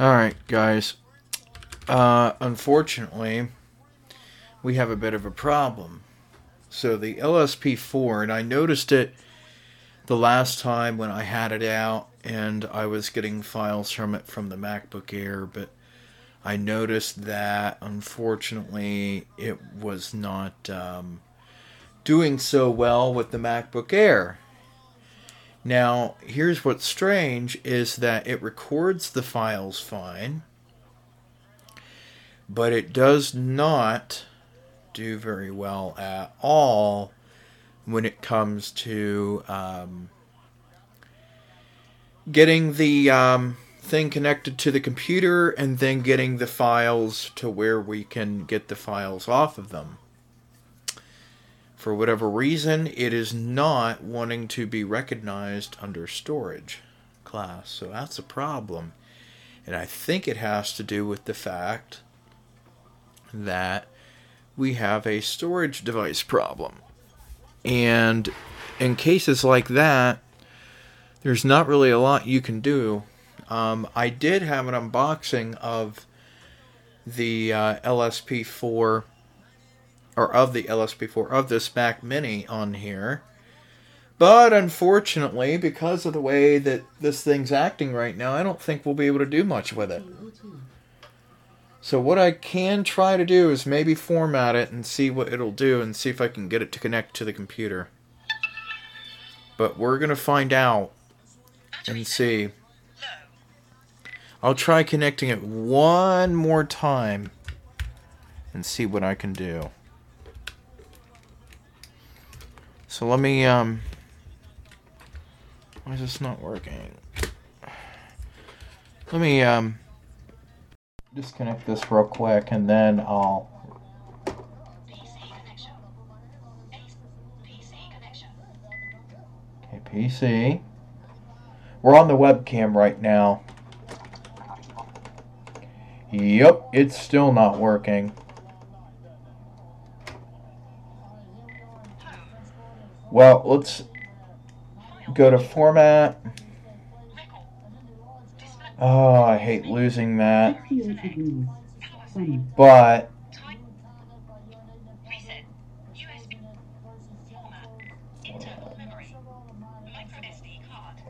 Alright, guys. Uh, unfortunately, we have a bit of a problem. So the LSP4, and I noticed it the last time when I had it out and I was getting files from it from the MacBook Air, but I noticed that unfortunately it was not um, doing so well with the MacBook Air. Now, here's what's strange is that it records the files fine, but it does not do very well at all when it comes to um, getting the um, thing connected to the computer and then getting the files to where we can get the files off of them. For whatever reason, it is not wanting to be recognized under storage class. So that's a problem. And I think it has to do with the fact that we have a storage device problem. And in cases like that, there's not really a lot you can do. Um, I did have an unboxing of the uh, LSP4 or of the LSP4 of this Mac Mini on here. But unfortunately, because of the way that this thing's acting right now, I don't think we'll be able to do much with it. So what I can try to do is maybe format it and see what it'll do and see if I can get it to connect to the computer. But we're going to find out and see. I'll try connecting it one more time and see what I can do. So let me, um, why is this not working? Let me, um, disconnect this real quick and then I'll Okay, PC. We're on the webcam right now. Yep, it's still not working. Well, let's go to format. Oh, I hate losing that. But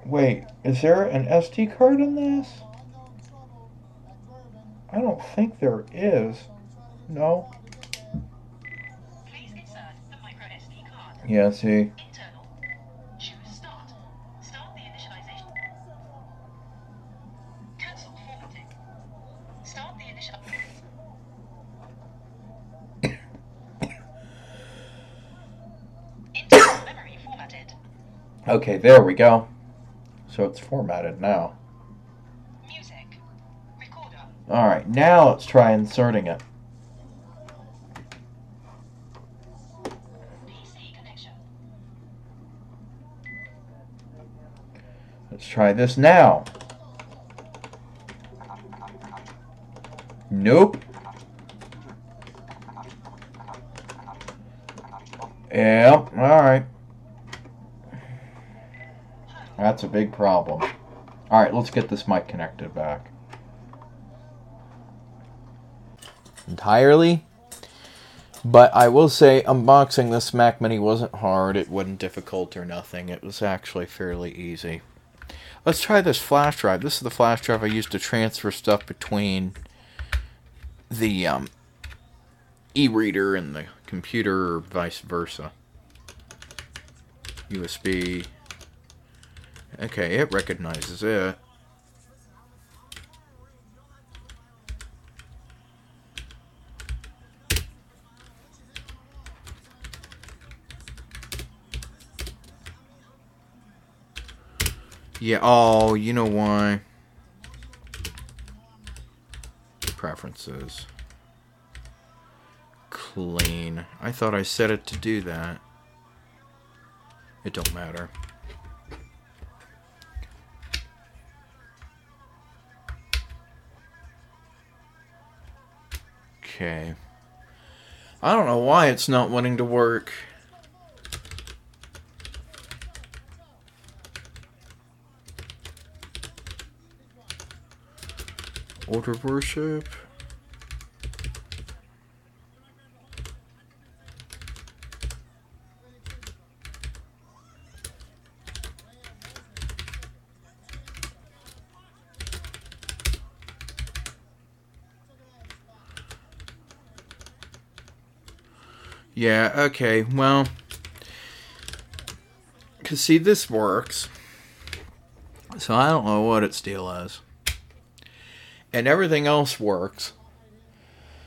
wait, is there an SD card in this? I don't think there is. No. Yeah, see. internal she was started start the initial Okay, there we go. So it's formatted now. Music. Recorder. Alright, now let's try inserting it. Let's try this now. Nope. Yep, alright. That's a big problem. Alright, let's get this mic connected back. Entirely. But I will say, unboxing this Mac Mini wasn't hard. It wasn't difficult or nothing. It was actually fairly easy. Let's try this flash drive. This is the flash drive I used to transfer stuff between the um, e-reader and the computer or vice versa. USB. Okay, it recognizes it. Yeah, oh, you know why. Preferences. Clean. I thought I set it to do that. It don't matter. Okay. I don't know why it's not wanting to work. Order worship. Yeah, okay, well. Because, see, this works. So I don't know what its deal is. And everything else works.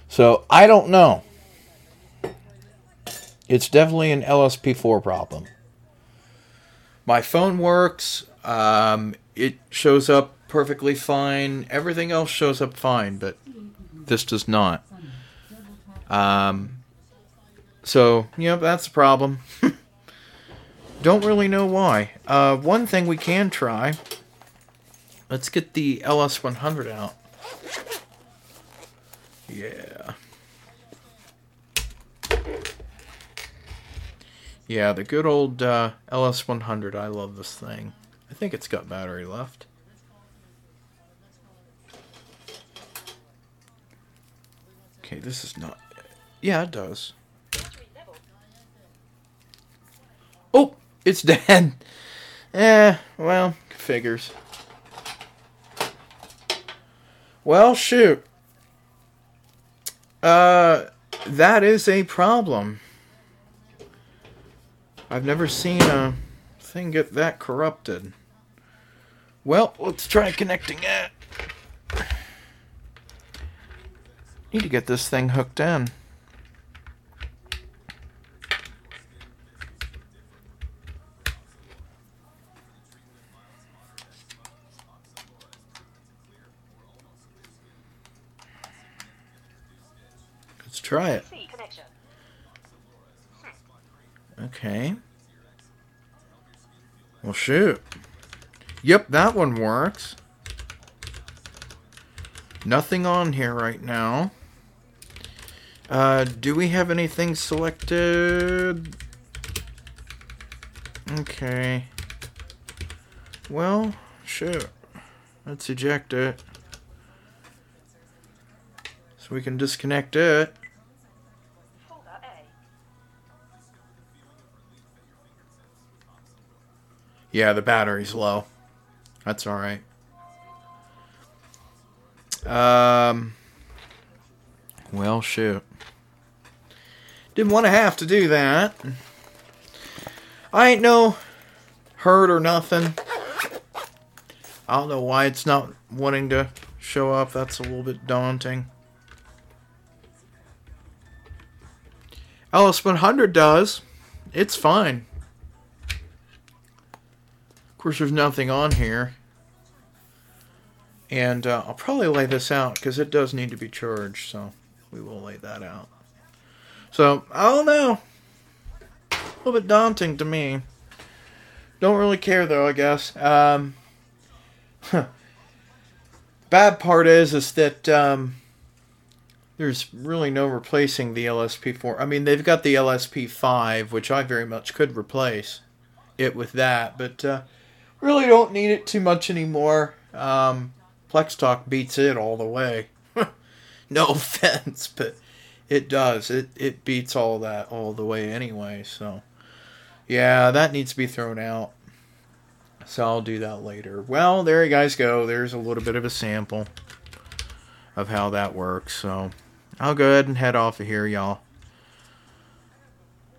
So I don't know. It's definitely an LSP4 problem. My phone works. Um, it shows up perfectly fine. Everything else shows up fine, but this does not. Um, so, yeah, that's a problem. Don't really know why. Uh, one thing we can try. Let's get the LS100 out. Yeah. Yeah, the good old uh, LS100. I love this thing. I think it's got battery left. Okay, this is not... Yeah, it does. Oh, it's dead. Eh, well, figures. Well, shoot. Uh, that is a problem. I've never seen a thing get that corrupted. Well, let's try connecting it. Need to get this thing hooked in. Try it. Okay. Well, shoot. Yep, that one works. Nothing on here right now. Uh, do we have anything selected? Okay. Well, shoot. Let's eject it. So we can disconnect it. Yeah, the battery's low. That's alright. Um, well, shoot. Didn't want to have to do that. I ain't no hurt or nothing. I don't know why it's not wanting to show up. That's a little bit daunting. LS100 does. It's fine. Course, there's nothing on here. And uh, I'll probably lay this out because it does need to be charged, so we will lay that out. So, I don't know. A little bit daunting to me. Don't really care though, I guess. Um, bad part is, is that um, there's really no replacing the LSP4. I mean, they've got the LSP5, which I very much could replace it with that, but uh, really don't need it too much anymore. Um, Plex Talk beats it all the way. no offense, but it does. It it beats all that all the way anyway. So yeah, that needs to be thrown out. So I'll do that later. Well, there you guys go. There's a little bit of a sample of how that works. So I'll go ahead and head off of here, y'all.